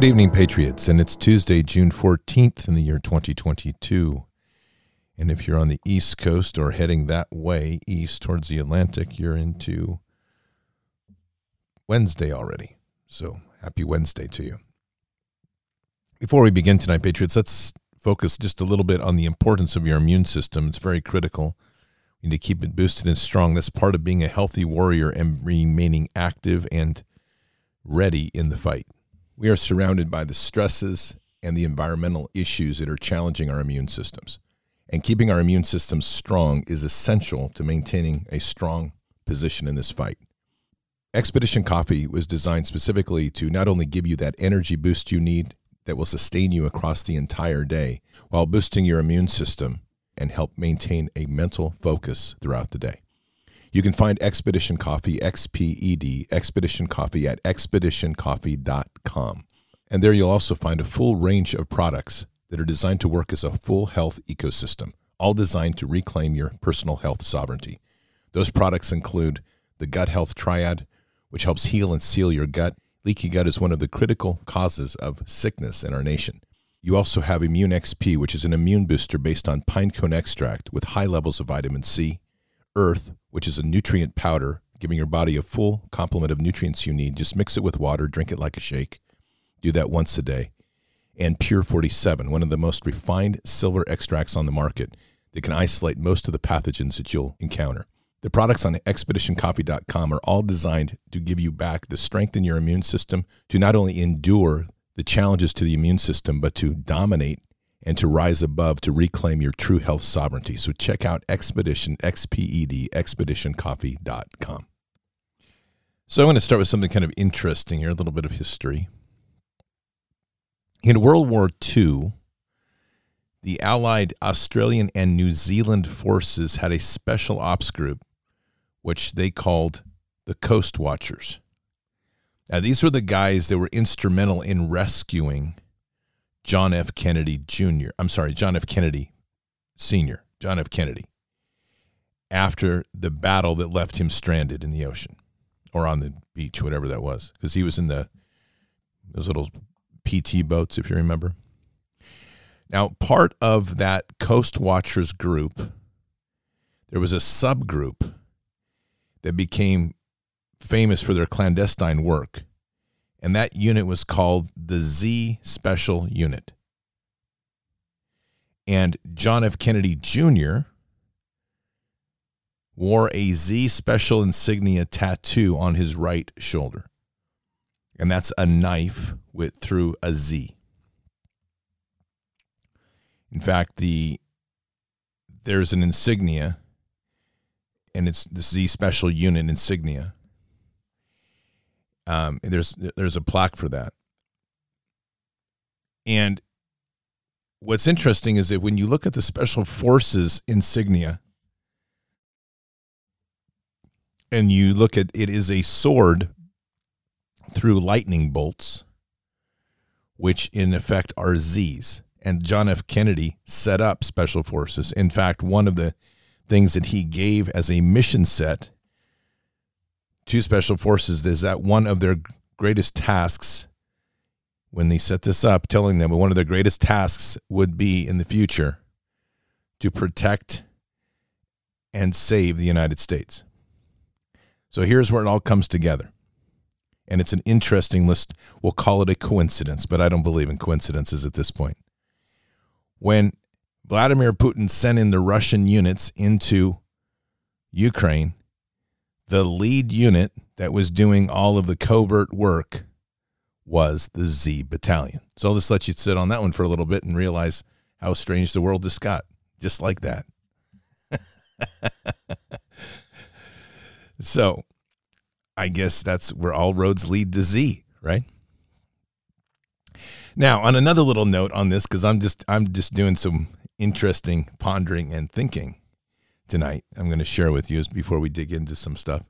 Good evening, Patriots, and it's Tuesday, June 14th in the year 2022. And if you're on the East Coast or heading that way, east towards the Atlantic, you're into Wednesday already. So happy Wednesday to you. Before we begin tonight, Patriots, let's focus just a little bit on the importance of your immune system. It's very critical. You need to keep it boosted and strong. That's part of being a healthy warrior and remaining active and ready in the fight. We are surrounded by the stresses and the environmental issues that are challenging our immune systems. And keeping our immune systems strong is essential to maintaining a strong position in this fight. Expedition Coffee was designed specifically to not only give you that energy boost you need that will sustain you across the entire day while boosting your immune system and help maintain a mental focus throughout the day. You can find Expedition Coffee, XPED, Expedition Coffee at expeditioncoffee.com. And there you'll also find a full range of products that are designed to work as a full health ecosystem, all designed to reclaim your personal health sovereignty. Those products include the Gut Health Triad, which helps heal and seal your gut. Leaky gut is one of the critical causes of sickness in our nation. You also have Immune XP, which is an immune booster based on pine cone extract with high levels of vitamin C, Earth, which is a nutrient powder, giving your body a full complement of nutrients you need. Just mix it with water, drink it like a shake. Do that once a day. And Pure 47, one of the most refined silver extracts on the market that can isolate most of the pathogens that you'll encounter. The products on expeditioncoffee.com are all designed to give you back the strength in your immune system to not only endure the challenges to the immune system, but to dominate and to rise above to reclaim your true health sovereignty. So check out Expedition, XPED, expeditioncoffee.com. So I'm going to start with something kind of interesting here, a little bit of history. In World War II, the Allied Australian and New Zealand forces had a special ops group, which they called the Coast Watchers. Now, these were the guys that were instrumental in rescuing John F. Kennedy Jr. I'm sorry, John F. Kennedy Sr., John F. Kennedy, after the battle that left him stranded in the ocean or on the beach, whatever that was, because he was in the those little PT boats, if you remember. Now, part of that Coast Watchers group, there was a subgroup that became famous for their clandestine work and that unit was called the Z Special Unit. And John F. Kennedy Jr. wore a Z Special insignia tattoo on his right shoulder. And that's a knife with through a Z. In fact, the there's an insignia and it's the Z Special Unit insignia um, there's there's a plaque for that. And what's interesting is that when you look at the special forces insignia and you look at it is a sword through lightning bolts which in effect are Z's. And John F. Kennedy set up special forces. In fact one of the things that he gave as a mission set to special forces is that one of their greatest tasks when they set this up, telling them one of their greatest tasks would be in the future to protect and save the United States. So here's where it all comes together. And it's an interesting list. We'll call it a coincidence, but I don't believe in coincidences at this point. When Vladimir Putin sent in the Russian units into Ukraine, the lead unit that was doing all of the covert work was the Z Battalion. So I'll just let you sit on that one for a little bit and realize how strange the world just got, just like that. so I guess that's where all roads lead to Z, right? Now, on another little note on this, because I'm just I'm just doing some interesting pondering and thinking tonight I'm going to share with you before we dig into some stuff.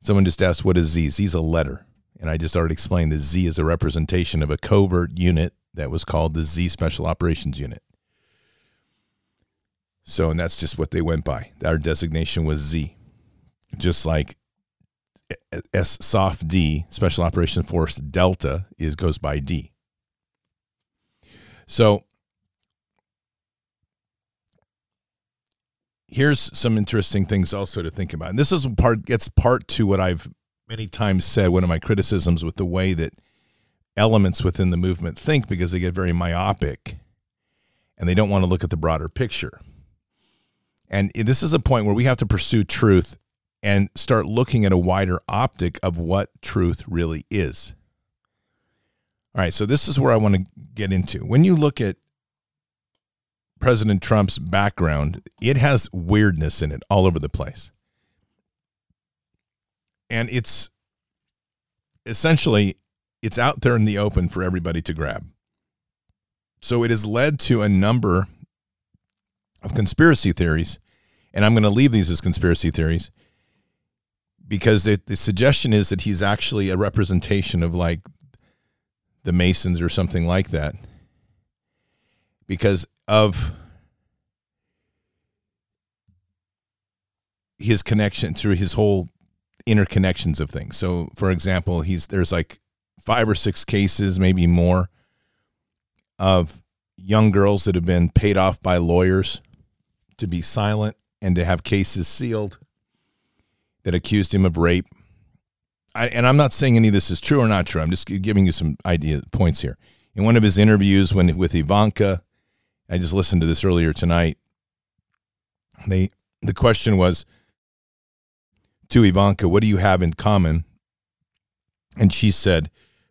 Someone just asked, What is Z? Z is a letter. And I just already explained that Z is a representation of a covert unit that was called the Z Special Operations Unit. So, and that's just what they went by. Our designation was Z. Just like S soft D, Special Operations Force Delta, is goes by D. So here's some interesting things also to think about. And this is part gets part to what I've many times said one of my criticisms with the way that elements within the movement think because they get very myopic and they don't want to look at the broader picture. And this is a point where we have to pursue truth and start looking at a wider optic of what truth really is. All right, so this is where I want to get into. When you look at President Trump's background, it has weirdness in it all over the place. And it's essentially it's out there in the open for everybody to grab. So it has led to a number of conspiracy theories, and I'm going to leave these as conspiracy theories because it, the suggestion is that he's actually a representation of like the Masons or something like that because of his connection through his whole interconnections of things. So, for example, he's there's like five or six cases, maybe more, of young girls that have been paid off by lawyers to be silent and to have cases sealed that accused him of rape. I, and I'm not saying any of this is true or not true. I'm just giving you some idea points here. In one of his interviews when with Ivanka, I just listened to this earlier tonight. They the question was to Ivanka, "What do you have in common?" And she said,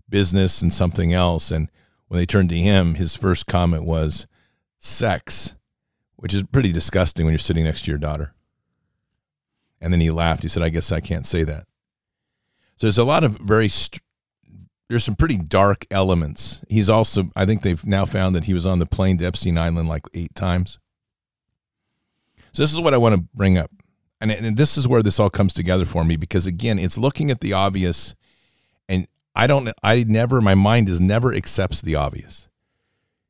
"Business and something else." And when they turned to him, his first comment was sex, which is pretty disgusting when you're sitting next to your daughter. And then he laughed. He said, I guess I can't say that. So there's a lot of very, st- there's some pretty dark elements. He's also, I think they've now found that he was on the plane to Epstein Island like eight times. So this is what I want to bring up. And, and this is where this all comes together for me because, again, it's looking at the obvious and I don't, I never, my mind is never accepts the obvious.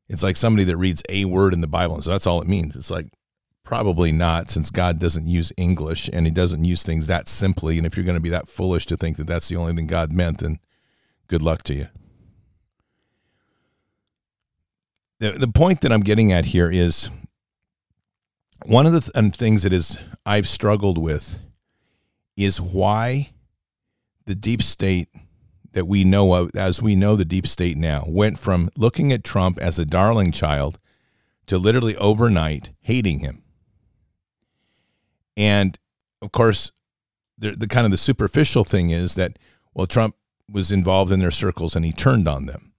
It's like somebody that reads a word in the Bible. And so that's all it means. It's like, probably not, since God doesn't use English and he doesn't use things that simply. And if you're going to be that foolish to think that that's the only thing God meant, then good luck to you. The, the point that I'm getting at here is one of the th- things that is I've struggled with is why the deep state that we know of, as we know the deep state now, went from looking at Trump as a darling child to literally overnight hating him. And of course, the, the kind of the superficial thing is that, well, Trump was involved in their circles and he turned on them,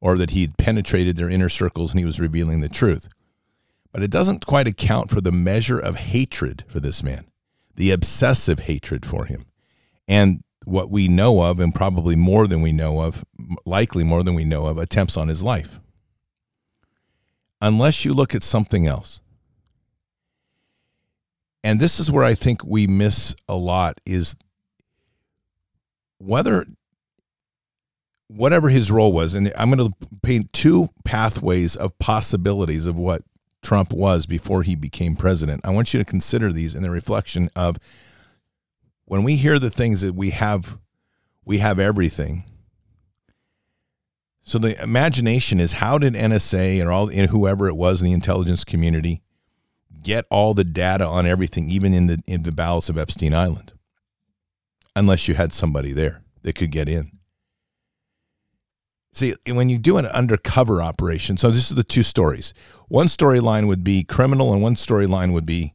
or that he had penetrated their inner circles and he was revealing the truth. But it doesn't quite account for the measure of hatred for this man, the obsessive hatred for him, and what we know of, and probably more than we know of, likely more than we know of, attempts on his life. Unless you look at something else. And this is where I think we miss a lot is whether whatever his role was, and I'm going to paint two pathways of possibilities of what Trump was before he became president. I want you to consider these in the reflection of when we hear the things that we have, we have everything. So the imagination is how did NSA or all and whoever it was in the intelligence community get all the data on everything, even in the in the bowels of Epstein Island, unless you had somebody there that could get in. See, when you do an undercover operation, so this is the two stories. One storyline would be criminal, and one storyline would be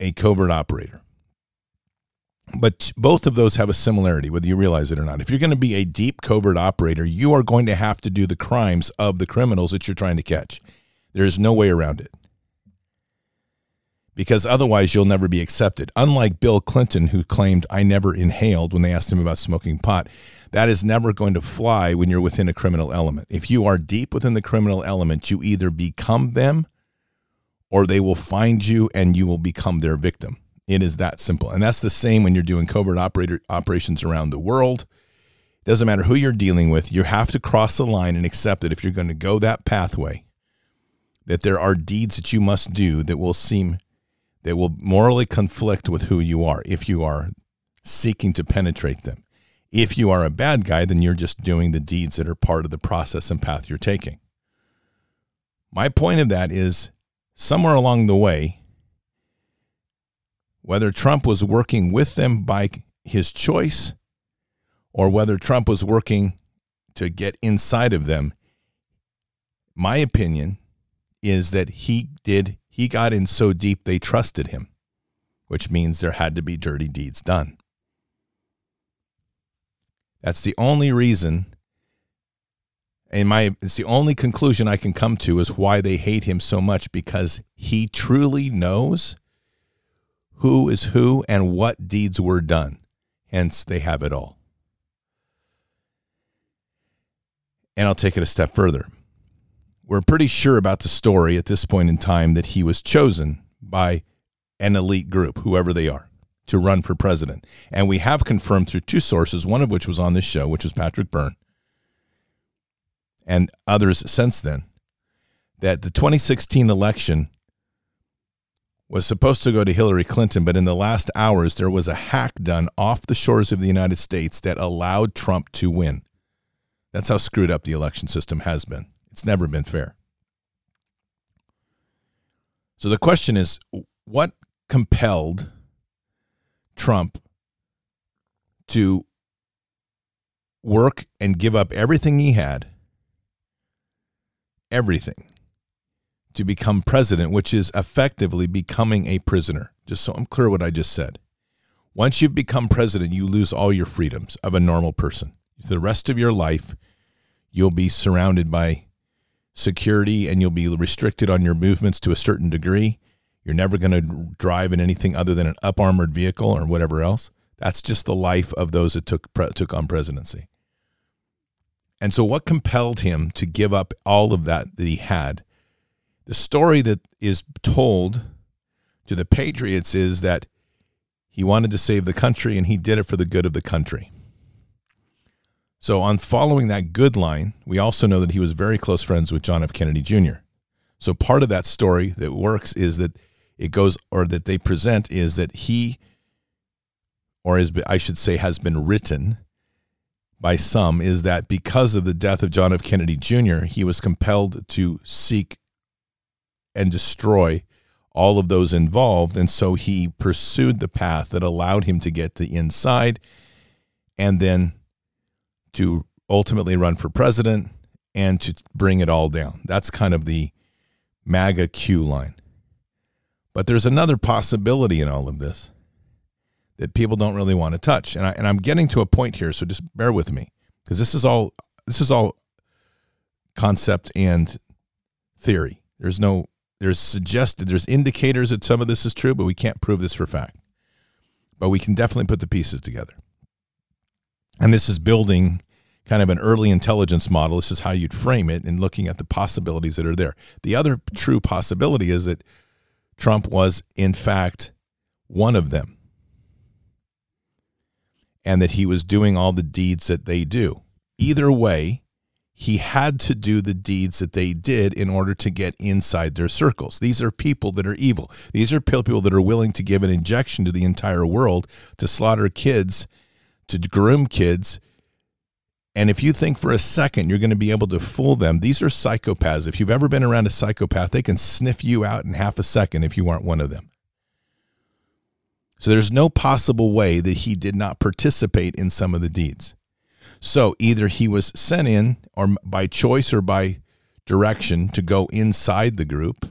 a covert operator. But both of those have a similarity, whether you realize it or not. If you're going to be a deep covert operator, you are going to have to do the crimes of the criminals that you're trying to catch. There is no way around it. Because otherwise, you'll never be accepted. Unlike Bill Clinton, who claimed, I never inhaled when they asked him about smoking pot, that is never going to fly when you're within a criminal element. If you are deep within the criminal element, you either become them or they will find you and you will become their victim. It is that simple. And that's the same when you're doing covert operator operations around the world. It doesn't matter who you're dealing with, you have to cross the line and accept that if you're going to go that pathway, that there are deeds that you must do that will seem that will morally conflict with who you are if you are seeking to penetrate them. If you are a bad guy, then you're just doing the deeds that are part of the process and path you're taking. My point of that is somewhere along the way, whether Trump was working with them by his choice or whether Trump was working to get inside of them, my opinion is that he did, he got in so deep they trusted him, which means there had to be dirty deeds done. That's the only reason. And my it's the only conclusion I can come to is why they hate him so much because he truly knows who is who and what deeds were done. Hence they have it all. And I'll take it a step further. We're pretty sure about the story at this point in time that he was chosen by an elite group, whoever they are to run for president. And we have confirmed through two sources, one of which was on this show, which was Patrick Byrne, and others since then, that the 2016 election was supposed to go to Hillary Clinton, but in the last hours, there was a hack done off the shores of the United States that allowed Trump to win. That's how screwed up the election system has been. It's never been fair. So the question is what compelled Trump to work and give up everything he had, everything, to become president, which is effectively becoming a prisoner. Just so I'm clear what I just said. Once you've become president, you lose all your freedoms of a normal person. the rest of your life, you'll be surrounded by security and you'll be restricted on your movements to a certain degree. You're never going to drive in anything other than an up armored vehicle or whatever else. That's just the life of those that took took on presidency. And so, what compelled him to give up all of that that he had? The story that is told to the patriots is that he wanted to save the country and he did it for the good of the country. So, on following that good line, we also know that he was very close friends with John F. Kennedy Jr. So, part of that story that works is that it goes or that they present is that he or as I should say has been written by some is that because of the death of John F. Kennedy Jr., he was compelled to seek and destroy all of those involved. And so he pursued the path that allowed him to get the inside and then to ultimately run for president and to bring it all down. That's kind of the MAGA Q line. But there's another possibility in all of this that people don't really want to touch. And, I, and I'm getting to a point here, so just bear with me because this is all this is all concept and theory. There's no there's suggested there's indicators that some of this is true, but we can't prove this for fact. But we can definitely put the pieces together. And this is building kind of an early intelligence model. This is how you'd frame it and looking at the possibilities that are there. The other true possibility is that Trump was, in fact, one of them. And that he was doing all the deeds that they do. Either way, he had to do the deeds that they did in order to get inside their circles. These are people that are evil. These are people that are willing to give an injection to the entire world to slaughter kids, to groom kids, and if you think for a second you're going to be able to fool them, these are psychopaths. If you've ever been around a psychopath, they can sniff you out in half a second if you aren't one of them. So there's no possible way that he did not participate in some of the deeds. So either he was sent in or by choice or by direction to go inside the group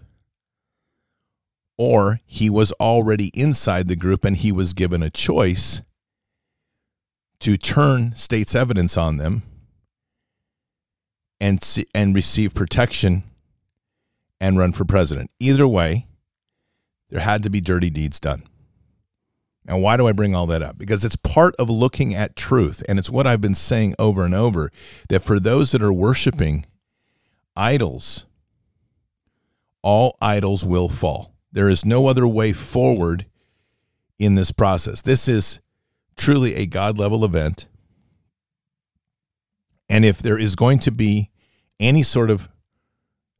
or he was already inside the group and he was given a choice to turn state's evidence on them and see, and receive protection and run for president. Either way, there had to be dirty deeds done. And why do I bring all that up? Because it's part of looking at truth. And it's what I've been saying over and over that for those that are worshiping idols, all idols will fall. There is no other way forward in this process. This is truly a God level event. And if there is going to be any sort of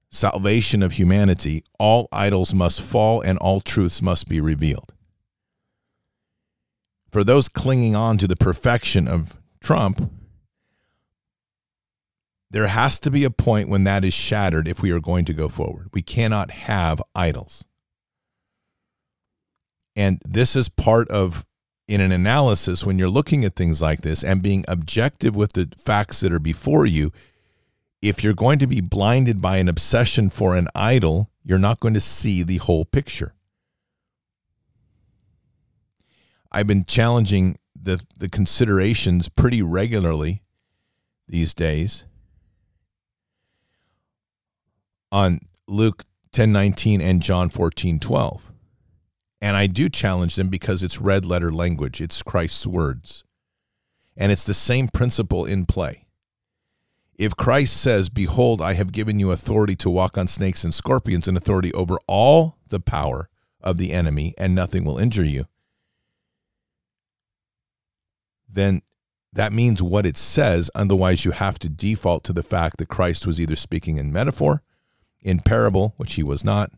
salvation of humanity, all idols must fall and all truths must be revealed. for those clinging on to the perfection of Trump, there has to be a point when that is shattered if we are going to go forward. We cannot have idols. And this is part of in an analysis when you're looking at things like this and being objective with the facts that are before you. If you're going to be blinded by an obsession for an idol, you're not going to see the whole picture. I've been challenging the the considerations pretty regularly these days on Luke 10:19 and John 14:12. And I do challenge them because it's red letter language, it's Christ's words. And it's the same principle in play. If Christ says, Behold, I have given you authority to walk on snakes and scorpions and authority over all the power of the enemy, and nothing will injure you, then that means what it says. Otherwise, you have to default to the fact that Christ was either speaking in metaphor, in parable, which he was not,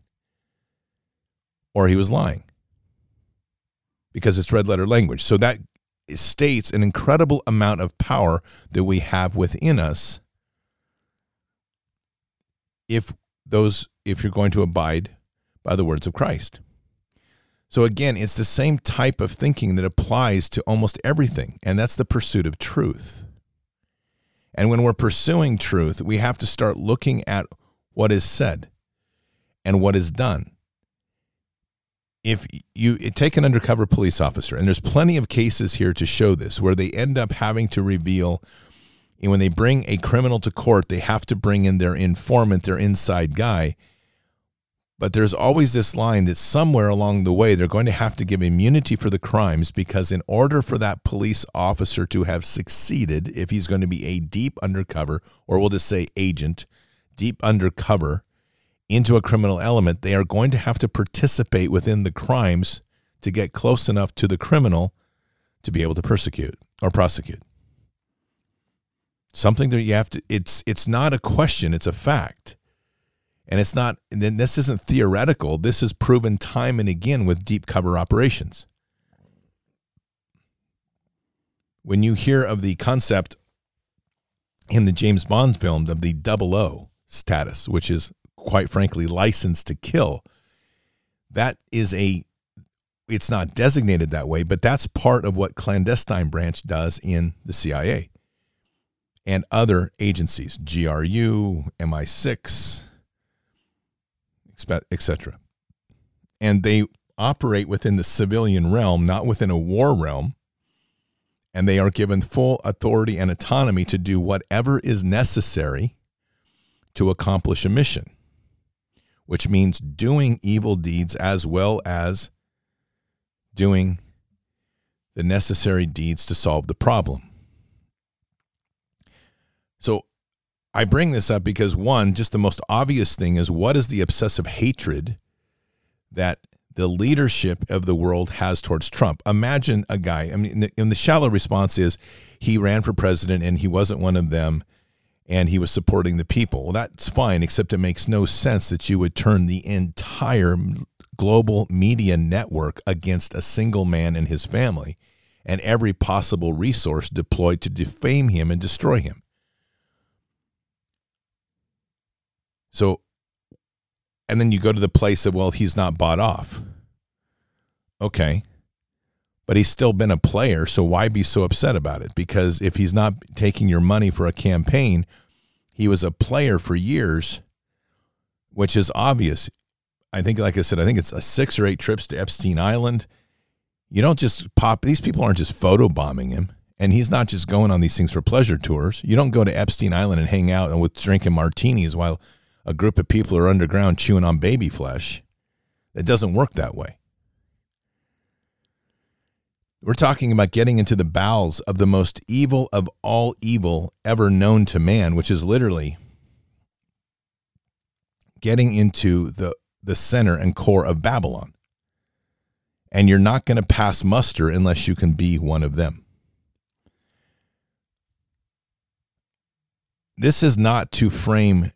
or he was lying because it's red letter language. So that states an incredible amount of power that we have within us if those if you're going to abide by the words of Christ. So again, it's the same type of thinking that applies to almost everything, and that's the pursuit of truth. And when we're pursuing truth, we have to start looking at what is said and what is done if you take an undercover police officer, and there's plenty of cases here to show this, where they end up having to reveal, and when they bring a criminal to court, they have to bring in their informant, their inside guy. But there's always this line that somewhere along the way, they're going to have to give immunity for the crimes because, in order for that police officer to have succeeded, if he's going to be a deep undercover, or we'll just say agent, deep undercover, into a criminal element, they are going to have to participate within the crimes to get close enough to the criminal to be able to persecute or prosecute. Something that you have to it's it's not a question, it's a fact. And it's not and then this isn't theoretical. This is proven time and again with deep cover operations. When you hear of the concept in the James Bond film of the double O status, which is quite frankly, licensed to kill. That is a, it's not designated that way, but that's part of what clandestine branch does in the CIA and other agencies, GRU, MI6, etc. And they operate within the civilian realm, not within a war realm. And they are given full authority and autonomy to do whatever is necessary to accomplish a mission which means doing evil deeds as well as doing the necessary deeds to solve the problem. So I bring this up because one, just the most obvious thing is what is the obsessive hatred that the leadership of the world has towards Trump? Imagine a guy, I mean, and the shallow response is he ran for president and he wasn't one of them and he was supporting the people. Well, that's fine, except it makes no sense that you would turn the entire global media network against a single man and his family and every possible resource deployed to defame him and destroy him. So, and then you go to the place of, well, he's not bought off. Okay but he's still been a player. So why be so upset about it? Because if he's not taking your money for a campaign, he was a player for years, which is obvious. I think, like I said, I think it's a six or eight trips to Epstein Island. You don't just pop, these people aren't just photobombing him. And he's not just going on these things for pleasure tours. You don't go to Epstein Island and hang out and with drinking martinis while a group of people are underground chewing on baby flesh. It doesn't work that way. We're talking about getting into the bowels of the most evil of all evil ever known to man, which is literally getting into the, the center and core of Babylon. And you're not going to pass muster unless you can be one of them. This is not to frame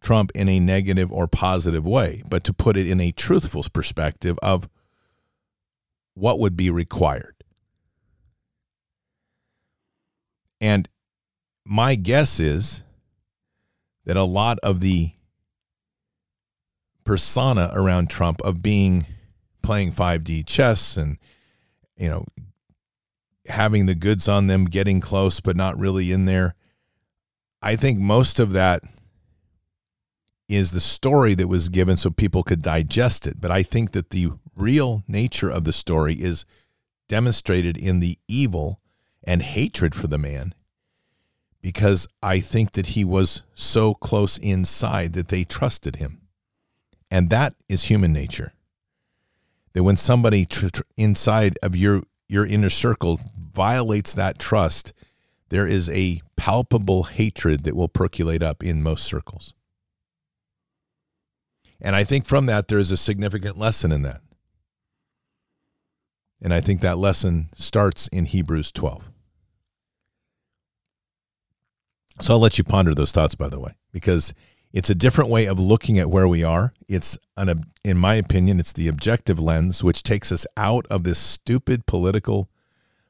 Trump in a negative or positive way, but to put it in a truthful perspective of what would be required. And my guess is that a lot of the persona around Trump of being playing 5D chess and you know having the goods on them getting close but not really in there I think most of that is the story that was given so people could digest it but I think that the real nature of the story is demonstrated in the evil and hatred for the man because I think that he was so close inside that they trusted him. And that is human nature. That when somebody tr- tr- inside of your your inner circle violates that trust, there is a palpable hatred that will percolate up in most circles. And I think from that, there is a significant lesson in that. And I think that lesson starts in Hebrews 12. So I'll let you ponder those thoughts, by the way, because it's a different way of looking at where we are. It's an, in my opinion, it's the objective lens, which takes us out of this stupid political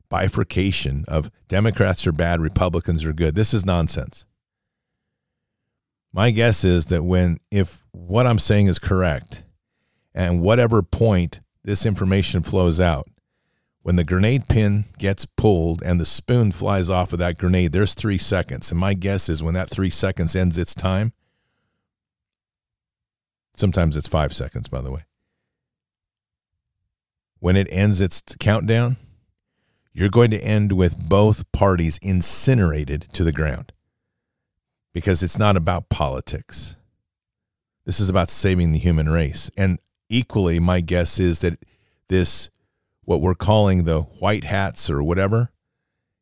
bifurcation of Democrats are bad, Republicans are good. This is nonsense. My guess is that when, if what I'm saying is correct, and whatever point this information flows out, when the grenade pin gets pulled and the spoon flies off of that grenade, there's three seconds. And my guess is when that three seconds ends its time, sometimes it's five seconds, by the way. When it ends its countdown, you're going to end with both parties incinerated to the ground because it's not about politics. This is about saving the human race. And equally, my guess is that this what we're calling the white hats or whatever.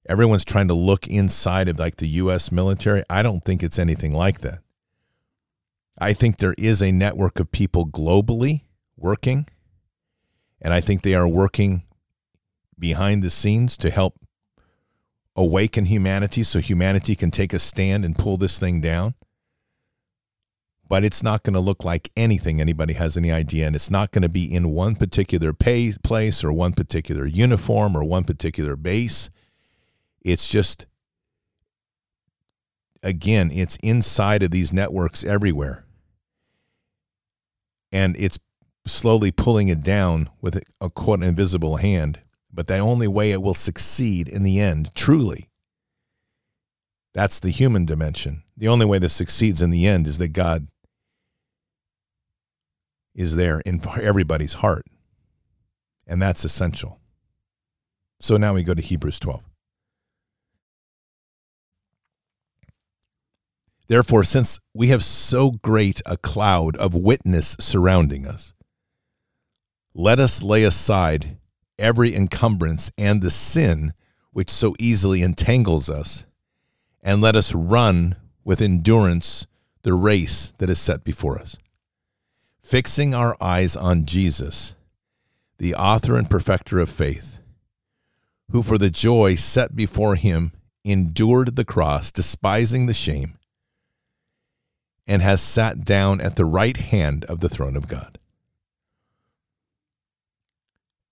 Everyone's trying to look inside of like the US military. I don't think it's anything like that. I think there is a network of people globally working, and I think they are working behind the scenes to help awaken humanity so humanity can take a stand and pull this thing down but it's not going to look like anything anybody has any idea. And it's not going to be in one particular pay, place or one particular uniform or one particular base. It's just, again, it's inside of these networks everywhere. And it's slowly pulling it down with a quote invisible hand. But the only way it will succeed in the end, truly, that's the human dimension. The only way this succeeds in the end is that God is there in everybody's heart. And that's essential. So now we go to Hebrews 12. Therefore, since we have so great a cloud of witness surrounding us, let us lay aside every encumbrance and the sin which so easily entangles us, and let us run with endurance the race that is set before us fixing our eyes on Jesus, the author and perfecter of faith, who for the joy set before him endured the cross, despising the shame, and has sat down at the right hand of the throne of God.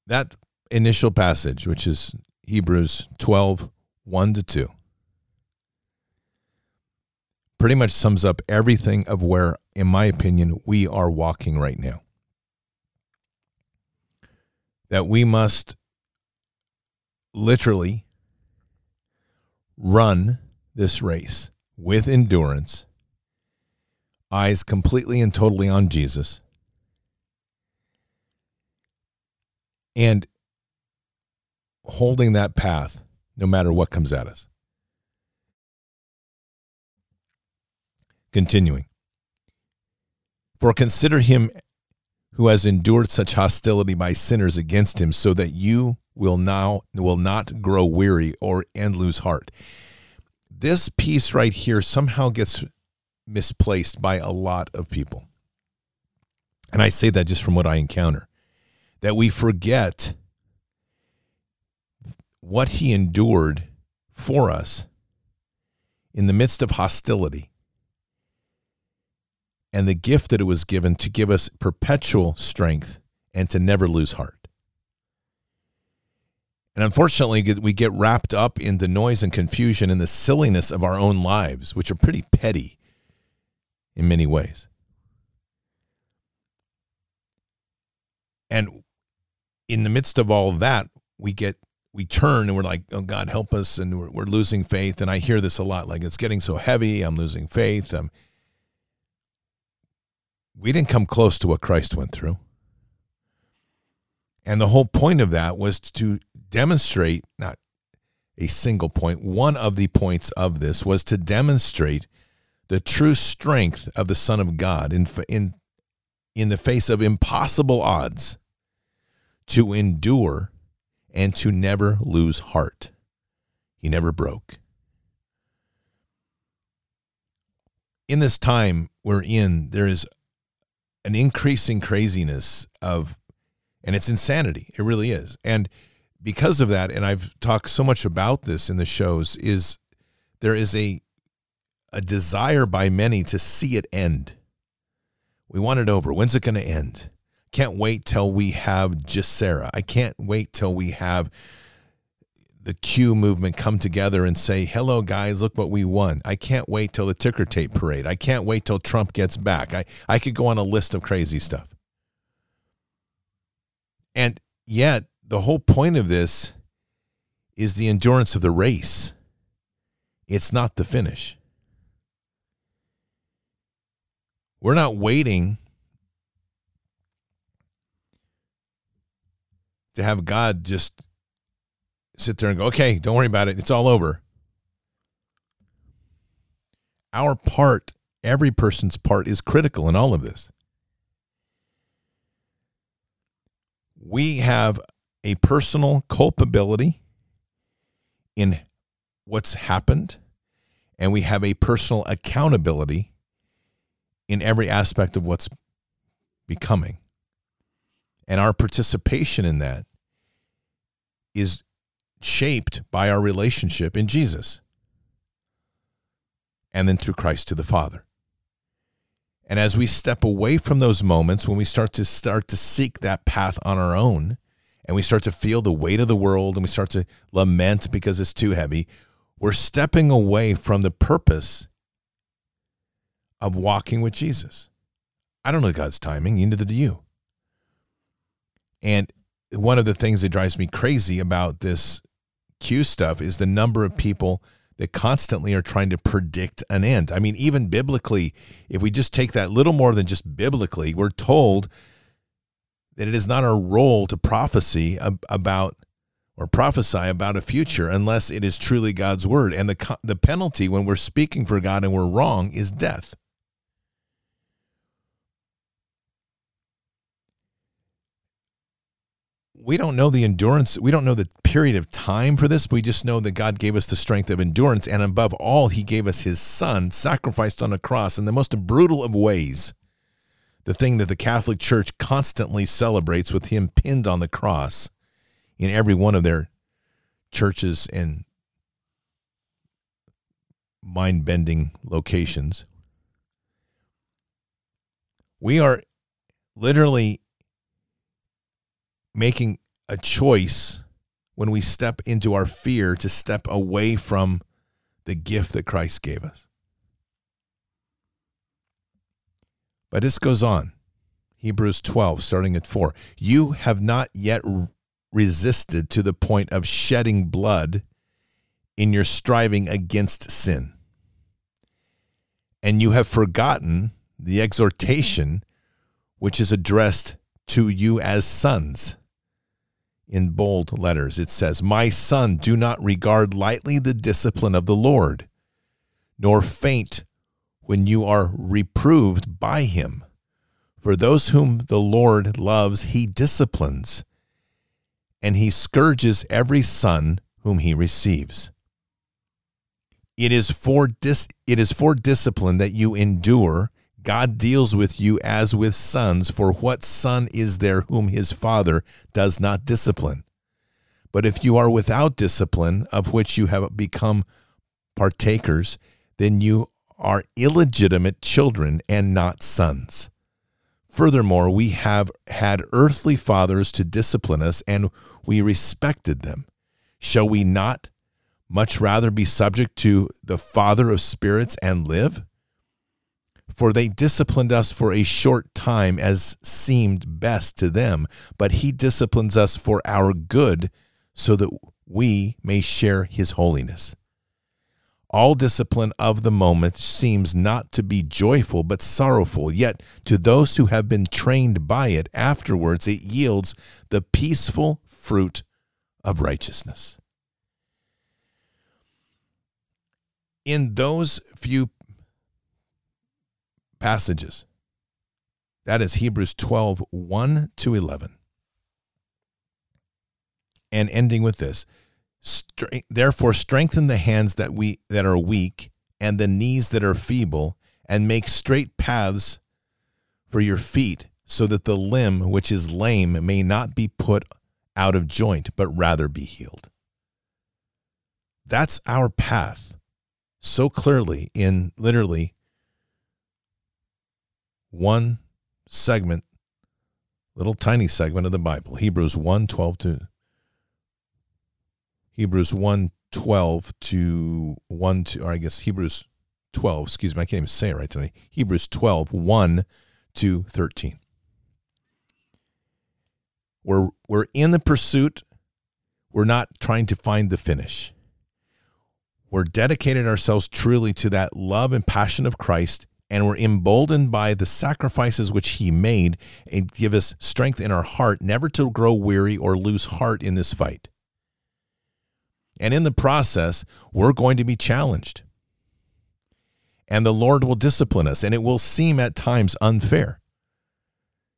That initial passage, which is Hebrews 12 1 to 2, pretty much sums up everything of where, in my opinion, we are walking right now. That we must literally run this race with endurance, eyes completely and totally on Jesus, and holding that path no matter what comes at us. Continuing. For consider him who has endured such hostility by sinners against him, so that you will now will not grow weary or and lose heart. This piece right here somehow gets misplaced by a lot of people. And I say that just from what I encounter. That we forget what he endured for us in the midst of hostility and the gift that it was given to give us perpetual strength and to never lose heart. And unfortunately, we get wrapped up in the noise and confusion and the silliness of our own lives, which are pretty petty in many ways. And in the midst of all that, we get we turn and we're like, "Oh God, help us!" and we're, we're losing faith. And I hear this a lot, like it's getting so heavy. I'm losing faith. I'm, we didn't come close to what Christ went through. And the whole point of that was to demonstrate, not a single point, one of the points of this was to demonstrate the true strength of the Son of God in, in, in the face of impossible odds to endure and to never lose heart. He never broke. In this time we're in, there is an increasing craziness of, and it's insanity. It really is. And because of that, and I've talked so much about this in the shows, is there is a a desire by many to see it end. We want it over. When's it going to end? Can't wait till we have GESARA. I can't wait till we have the Q movement come together and say, hello, guys, look what we won. I can't wait till the ticker tape parade. I can't wait till Trump gets back. I, I could go on a list of crazy stuff. And yet, the whole point of this is the endurance of the race, it's not the finish. We're not waiting to have God just sit there and go, okay, don't worry about it. It's all over. Our part, every person's part, is critical in all of this. We have a personal culpability in what's happened, and we have a personal accountability in every aspect of what's becoming. And our participation in that is shaped by our relationship in Jesus and then through Christ to the Father. And as we step away from those moments when we start to start to seek that path on our own and we start to feel the weight of the world and we start to lament because it's too heavy, we're stepping away from the purpose of walking with Jesus. I don't know God's timing, neither do you. And one of the things that drives me crazy about this Q stuff is the number of people that constantly are trying to predict an end. I mean, even biblically, if we just take that little more than just biblically, we're told that it is not our role to prophecy about or prophesy about a future unless it is truly God's word. And the the penalty when we're speaking for God and we're wrong is death. We don't know the endurance. We don't know the period of time for this. We just know that God gave us the strength of endurance. And above all, he gave us his son sacrificed on a cross in the most brutal of ways. The thing that the Catholic Church constantly celebrates with him pinned on the cross in every one of their churches and mind bending locations. We are literally making a choice when we step into our fear to step away from the gift that Christ gave us. But this goes on. Hebrews 12, starting at 4. You have not yet resisted to the point of shedding blood in your striving against sin. And you have forgotten the exhortation which is addressed to you as sons in bold letters. It says, My son, do not regard lightly the discipline of the Lord, nor faint when you are reproved by him. For those whom the Lord loves, he disciplines, and he scourges every son whom he receives. It is for dis- it is for discipline that you endure God deals with you as with sons, for what son is there whom his father does not discipline? But if you are without discipline, of which you have become partakers, then you are illegitimate children and not sons. Furthermore, we have had earthly fathers to discipline us, and we respected them. shall we not much rather be subject to the Father of spirits and live? For they disciplined us for a short time as seemed best to them, but he disciplines us for our good so that we may share his holiness. All discipline of the moment seems not to be joyful but sorrowful, yet to those who have been trained by it, afterwards it yields the peaceful fruit of righteousness. In those few passages, that is Hebrews 12 1 to 11, and ending with this therefore strengthen the hands that we that are weak and the knees that are feeble and make straight paths for your feet so that the limb which is lame may not be put out of joint but rather be healed. That's our path so clearly in literally one segment little tiny segment of the bible hebrews 1 12 to Hebrews 1 12 to 1 to, or I guess Hebrews 12, excuse me, I can't even say it right today. Hebrews 12, 1 to 13. We're, we're in the pursuit. We're not trying to find the finish. We're dedicated ourselves truly to that love and passion of Christ, and we're emboldened by the sacrifices which He made and give us strength in our heart never to grow weary or lose heart in this fight. And in the process, we're going to be challenged. And the Lord will discipline us, and it will seem at times unfair.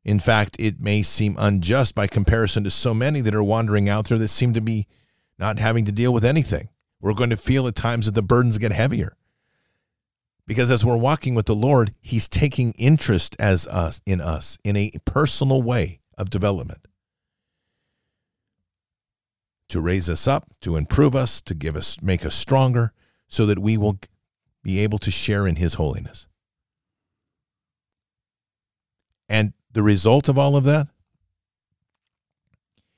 In fact, it may seem unjust by comparison to so many that are wandering out there that seem to be not having to deal with anything. We're going to feel at times that the burdens get heavier. Because as we're walking with the Lord, He's taking interest as us in us in a personal way of development to raise us up, to improve us, to give us make us stronger so that we will be able to share in his holiness. And the result of all of that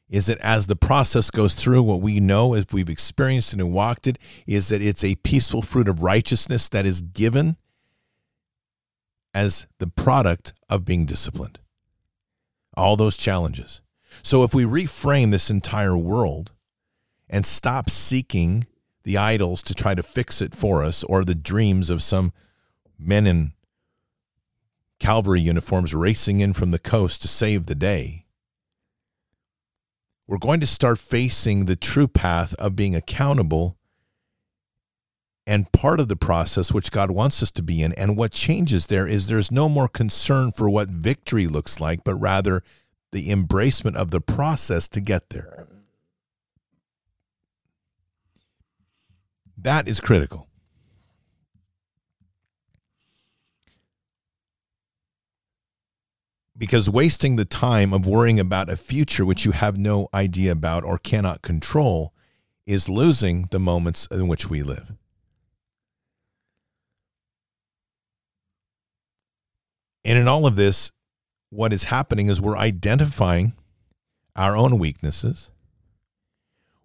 is that as the process goes through, what we know, if we've experienced it and walked it, is that it's a peaceful fruit of righteousness that is given as the product of being disciplined. All those challenges. So if we reframe this entire world and stop seeking the idols to try to fix it for us or the dreams of some men in cavalry uniforms racing in from the coast to save the day. We're going to start facing the true path of being accountable and part of the process which God wants us to be in. And what changes there is there's no more concern for what victory looks like, but rather the embracement of the process to get there. That is critical. Because wasting the time of worrying about a future which you have no idea about or cannot control is losing the moments in which we live. And in all of this, what is happening is we're identifying our own weaknesses.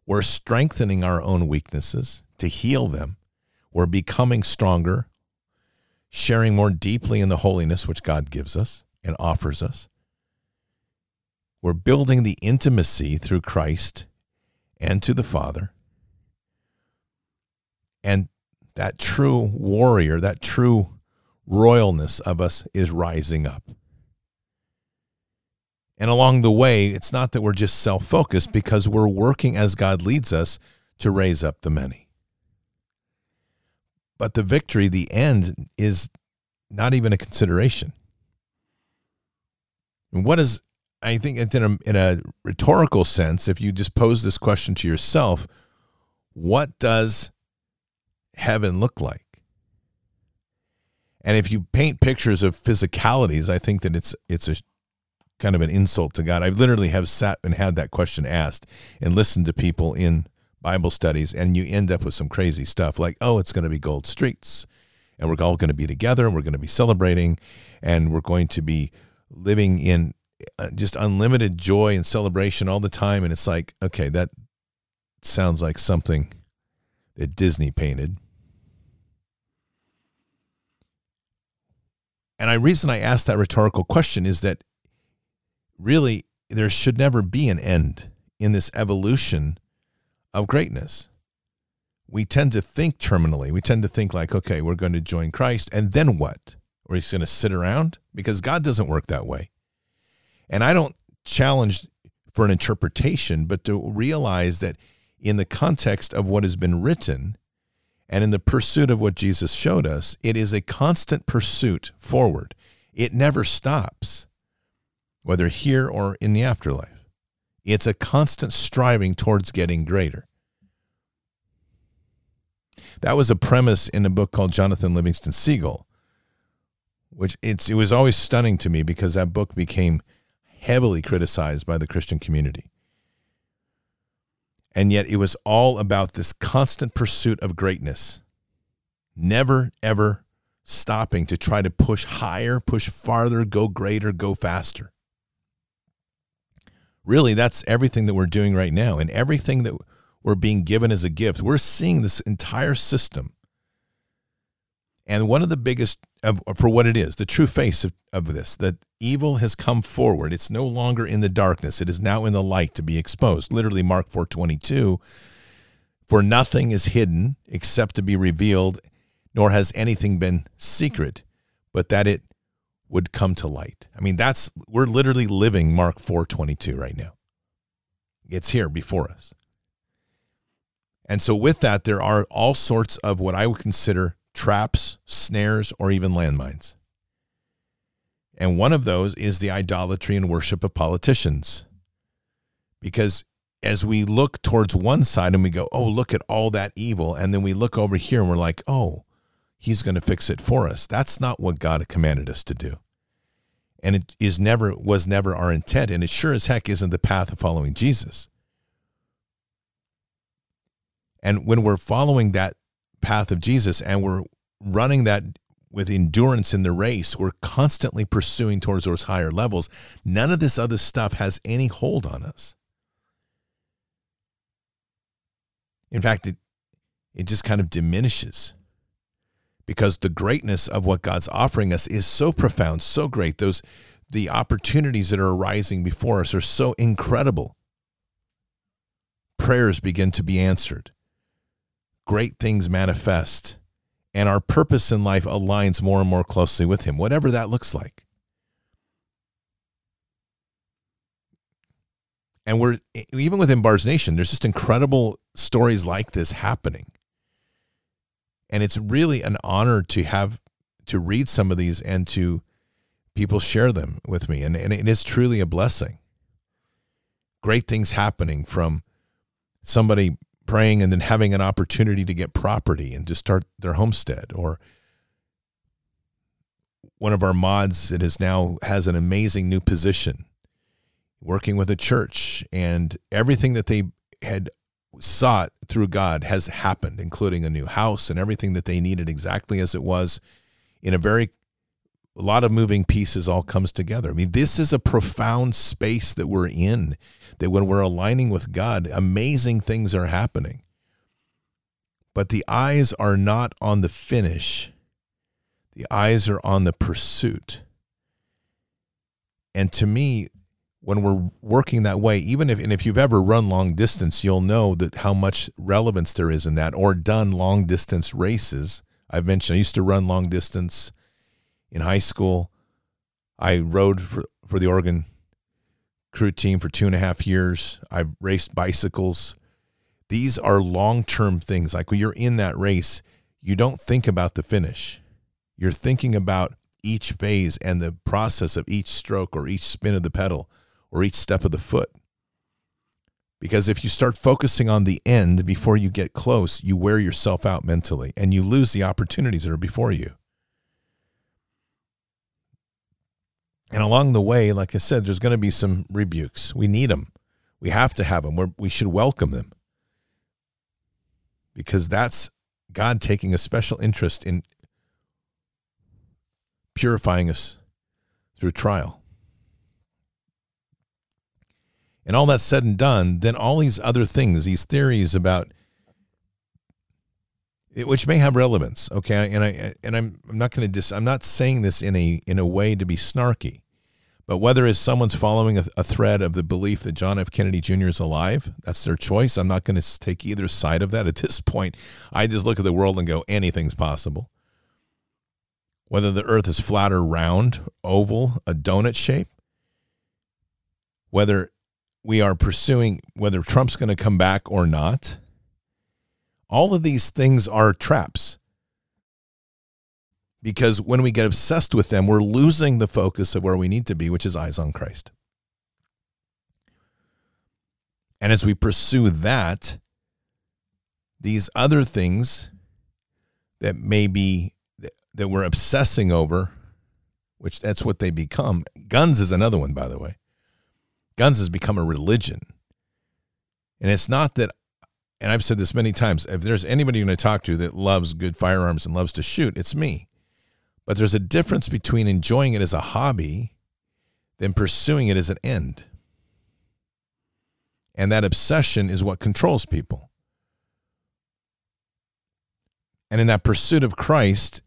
We're strengthening our own weaknesses to heal them. We're becoming stronger, sharing more deeply in the holiness which God gives us and offers us. We're building the intimacy through Christ and to the Father. And that true warrior, that true royalness of us is rising up. And along the way, it's not that we're just self focused because we're working as God leads us to raise up the many. But the victory, the end, is not even a consideration. What is, I think, in a, um, in a rhetorical sense, if you just pose this question to yourself, what does heaven look like? And if you paint pictures of physicalities, I think that it's it's a kind of an insult to God. I literally have sat and had that question asked and listened to people in Bible studies, and you end up with some crazy stuff like, oh, it's going to be gold streets, and we're all going to be together, and we're going to be celebrating, and we're going to be living in uh, just unlimited joy and celebration all the time. And it's like, okay, that sounds like something that Disney painted. And the reason I asked that rhetorical question is that really there should never be an end in this evolution of greatness. We tend to think terminally. We tend to think like, okay, we're going to join Christ, and then what? Or he's going to sit around? Because God doesn't work that way. And I don't challenge for an interpretation, but to realize that in the context of what has been written and in the pursuit of what Jesus showed us, it is a constant pursuit forward. It never stops, whether here or in the afterlife. It's a constant striving towards getting greater. That was a premise in a book called Jonathan Livingston Seagull, which it's, it was always stunning to me because that book became heavily criticized by the Christian community. And yet it was all about this constant pursuit of greatness, never, ever stopping to try to push higher, push farther, go greater, go faster. Really, that's everything that we're doing right now. And everything that we're being given as a gift, we're seeing this entire system. And one of the biggest of, for what it is, the true face of, of this, that evil has come forward. It's no longer in the darkness. It is now in the light to be exposed. Literally, Mark 4.22, for nothing is hidden except to be revealed, nor has anything been secret, but that it would come to light. I mean, that's, we're literally living Mark 4.22 right now. It's here before us. And so with that, there are all sorts of what I would consider traps, snares, or even landmines. And one of those is the idolatry and worship of politicians. Because as we look towards one side and we go, oh, look at all that evil, and then we look over here and we're like, oh, he's going to fix it for us. That's not what God commanded us to do. And it is never was never our intent, and it sure as heck isn't the path of following Jesus. And when we're following that path of Jesus and we're running that with endurance in the race, we're constantly pursuing towards those higher levels. None of this other stuff has any hold on us. In fact, it, it just kind of diminishes because the greatness of what God's offering us is so profound, so great. Those the opportunities that are arising before us are so incredible. Prayers begin to be answered great things manifest and our purpose in life aligns more and more closely with Him, whatever that looks like. And we're even within Bards Nation, there's just incredible stories like this happening. And it's really an honor to have to read some of these and to people share them with me. And, and it is truly a blessing. Great things happening from somebody praying and then having an opportunity to get property and to start their homestead. Or one of our mods that is now has an amazing new position working with a church and everything that they had sought through God has happened including a new house and everything that they needed exactly as it was in a very a lot of moving pieces all comes together. I mean, this is a profound space that we're in, that when we're aligning with God, amazing things are happening. But the eyes are not on the finish, the eyes are on the pursuit. And to me, when we're working that way, even if and if you've ever run long distance, you'll know that how much relevance there is in that, or done long distance races. I've mentioned I used to run long distance in high school. I rowed for, for the Oregon crew team for two and a half years. I've raced bicycles. These are long term things. Like when you're in that race, you don't think about the finish. You're thinking about each phase and the process of each stroke or each spin of the pedal or each step of the foot. Because if you start focusing on the end before you get close, you wear yourself out mentally and you lose the opportunities that are before you. And along the way, like I said, there's going to be some rebukes. We need them. We have to have them. We're, we should welcome them because that's God taking a special interest in purifying us through trial. and all that's said and done, then all these other things, these theories about which may have relevance, okay? And I and I'm I'm not going to dis I'm not saying this in a in a way to be snarky. But whether it's someone's following a, a thread of the belief that John F. Kennedy Jr. is alive, that's their choice. I'm not going to take either side of that at this point. I just look at the world and go, anything's possible. Whether the earth is flat or round, oval, a donut shape, whether we are pursuing whether Trump's going to come back or not. All of these things are traps. Because when we get obsessed with them, we're losing the focus of where we need to be, which is eyes on Christ. And as we pursue that, these other things that may be that we're obsessing over, which that's what they become. Guns is another one, by the way guns has become a religion. And it's not that, and I've said this many times, if there's anybody you're going to talk to that loves good firearms and loves to shoot, it's me. But there's a difference between enjoying it as a hobby than pursuing it as an end. And that obsession is what controls people. And in that pursuit of Christ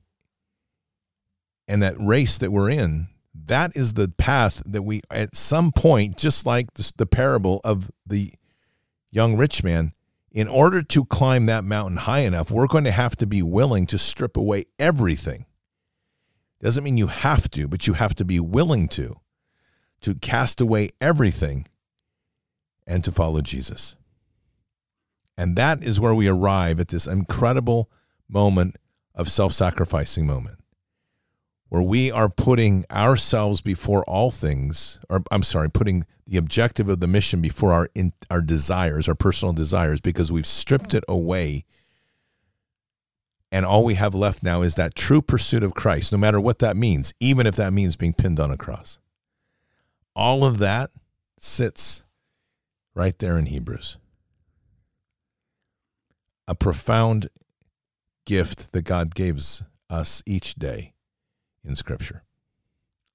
and that race that we're in, that is the path that we, at some point, just like the, the parable of the young rich man, in order to climb that mountain high enough, we're going to have to be willing to strip away everything. Doesn't mean you have to, but you have to be willing to, to cast away everything and to follow Jesus. And that is where we arrive at this incredible moment of self sacrificing moment where we are putting ourselves before all things, or I'm sorry, putting the objective of the mission before our in, our desires, our personal desires, because we've stripped it away. And all we have left now is that true pursuit of Christ, no matter what that means, even if that means being pinned on a cross. All of that sits right there in Hebrews. A profound gift that God gives us each day in Scripture.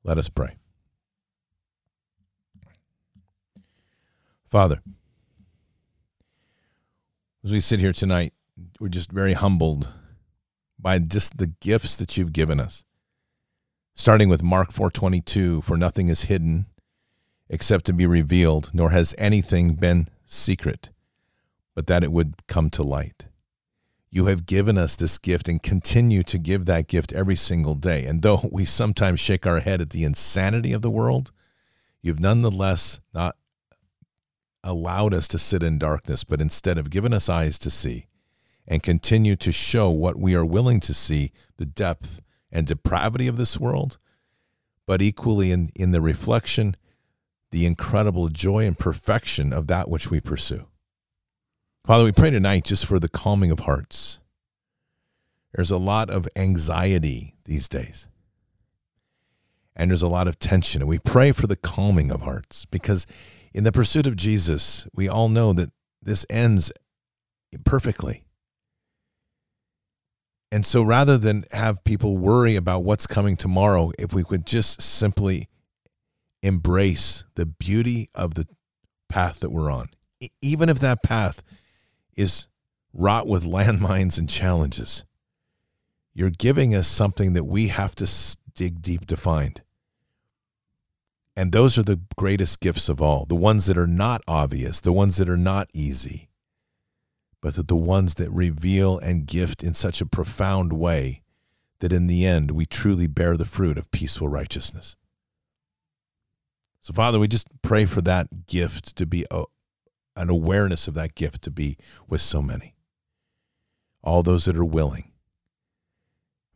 Let us pray. Father, as we sit here tonight, we're just very humbled by just the gifts that you've given us. Starting with Mark 4:22, for nothing is hidden except to be revealed, nor has anything been secret, but that it would come to light. You have given us this gift and continue to give that gift every single day. And though we sometimes shake our head at the insanity of the world, you've nonetheless not allowed us to sit in darkness, but instead have given us eyes to see and continue to show what we are willing to see the depth and depravity of this world, but equally in, in the reflection, the incredible joy and perfection of that which we pursue. Father, we pray tonight just for the calming of hearts. There's a lot of anxiety these days, and there's a lot of tension. And we pray for the calming of hearts because in the pursuit of Jesus, we all know that this ends perfectly. And so rather than have people worry about what's coming tomorrow, if we could just simply embrace the beauty of the path that we're on, even if that path is wrought with landmines and challenges. You're giving us something that we have to dig deep to find. And those are the greatest gifts of all the ones that are not obvious, the ones that are not easy, but the ones that reveal and gift in such a profound way that in the end we truly bear the fruit of peaceful righteousness. So, Father, we just pray for that gift to be uh, an awareness of that gift to be with so many. All those that are willing.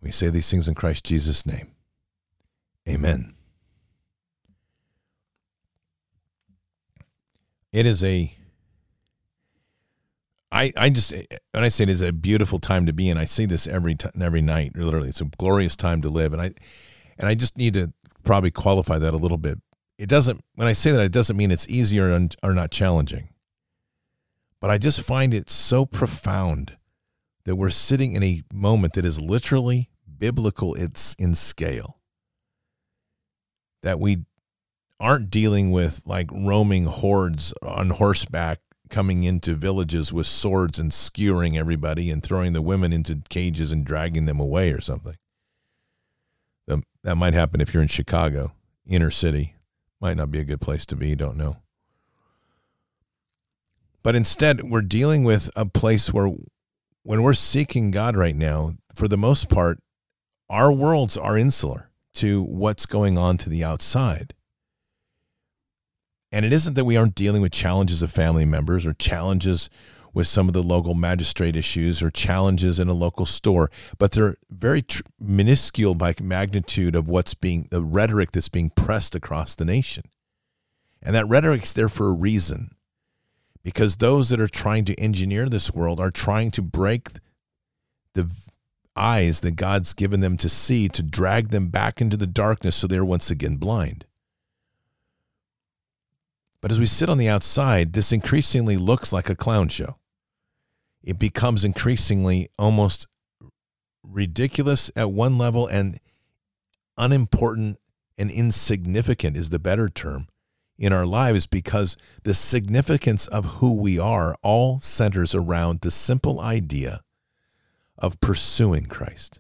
We say these things in Christ Jesus' name. Amen. It is a I, I just when I say it is a beautiful time to be in, I say this every time, every night. Literally, it's a glorious time to live, and I and I just need to probably qualify that a little bit. It doesn't when I say that, it doesn't mean it's easier or, or not challenging. But I just find it so profound that we're sitting in a moment that is literally biblical it's in scale. That we aren't dealing with like roaming hordes on horseback coming into villages with swords and skewering everybody and throwing the women into cages and dragging them away or something. That might happen if you're in Chicago, inner city. Might not be a good place to be, don't know. But instead, we're dealing with a place where when we're seeking God right now, for the most part, our worlds are insular to what's going on to the outside. And it isn't that we aren't dealing with challenges of family members or challenges with some of the local magistrate issues or challenges in a local store, but they're very tr- minuscule by magnitude of what's being the rhetoric that's being pressed across the nation. And that rhetoric's there for a reason. Because those that are trying to engineer this world are trying to break the eyes that God's given them to see to drag them back into the darkness so they're once again blind. But as we sit on the outside, this increasingly looks like a clown show. It becomes increasingly almost ridiculous at one level and unimportant and insignificant is the better term in our lives because the significance of who we are all centers around the simple idea of pursuing Christ.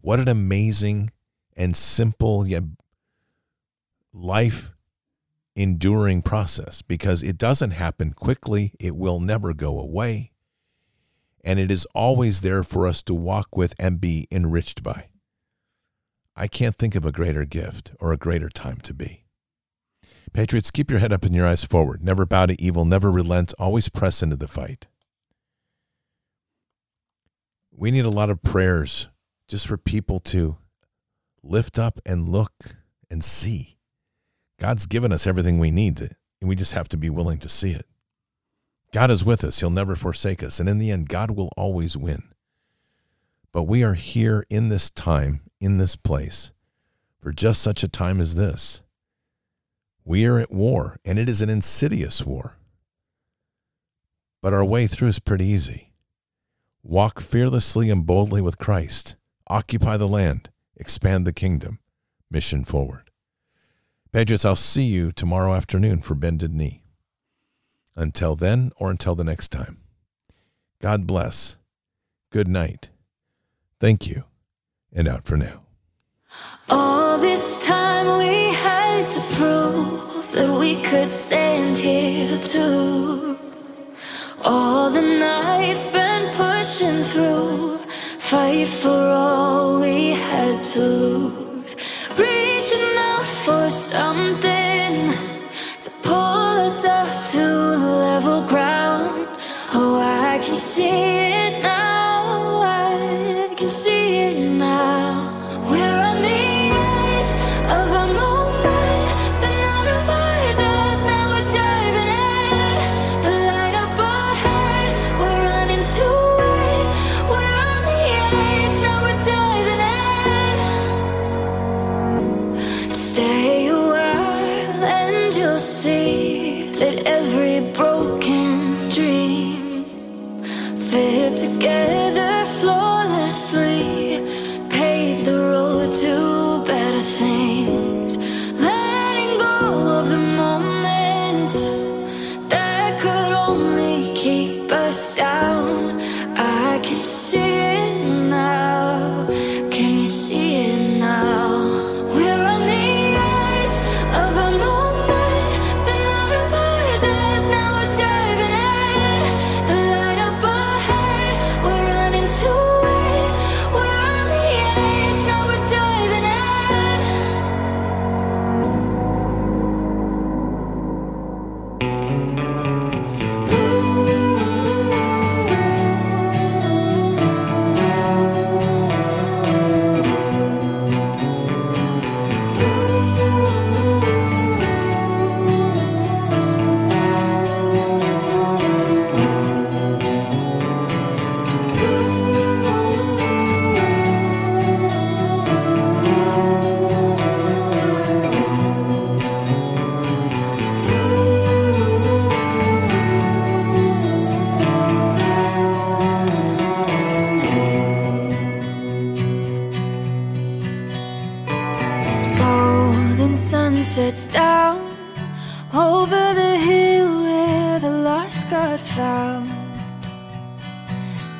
What an amazing and simple yet life enduring process because it doesn't happen quickly, it will never go away, and it is always there for us to walk with and be enriched by. I can't think of a greater gift or a greater time to be. Patriots, keep your head up and your eyes forward. Never bow to evil, never relent, always press into the fight. We need a lot of prayers just for people to lift up and look and see. God's given us everything we need, and we just have to be willing to see it. God is with us. He'll never forsake us. And in the end, God will always win. But we are here in this time, in this place, for just such a time as this. We are at war, and it is an insidious war. But our way through is pretty easy. Walk fearlessly and boldly with Christ. Occupy the land. Expand the kingdom. Mission forward. Patriots, I'll see you tomorrow afternoon for Bended Knee. Until then, or until the next time, God bless. Good night. Thank you, and out for now. All this time to prove that we could stand here too. All the nights been pushing through, fight for all we had to lose. Reaching out for something to pull us up to the level ground. Oh, I can see got found.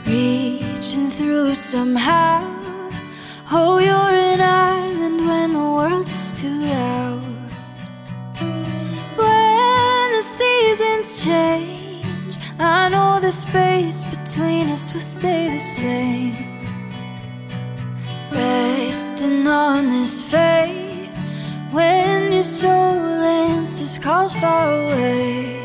Reaching through somehow. Oh, you're an island when the world is too loud. When the seasons change, I know the space between us will stay the same. Resting on this faith when your soul answers calls far away.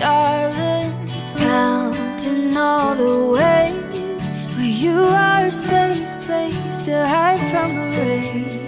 darling, counting all the ways where you are a safe place to hide from the rain.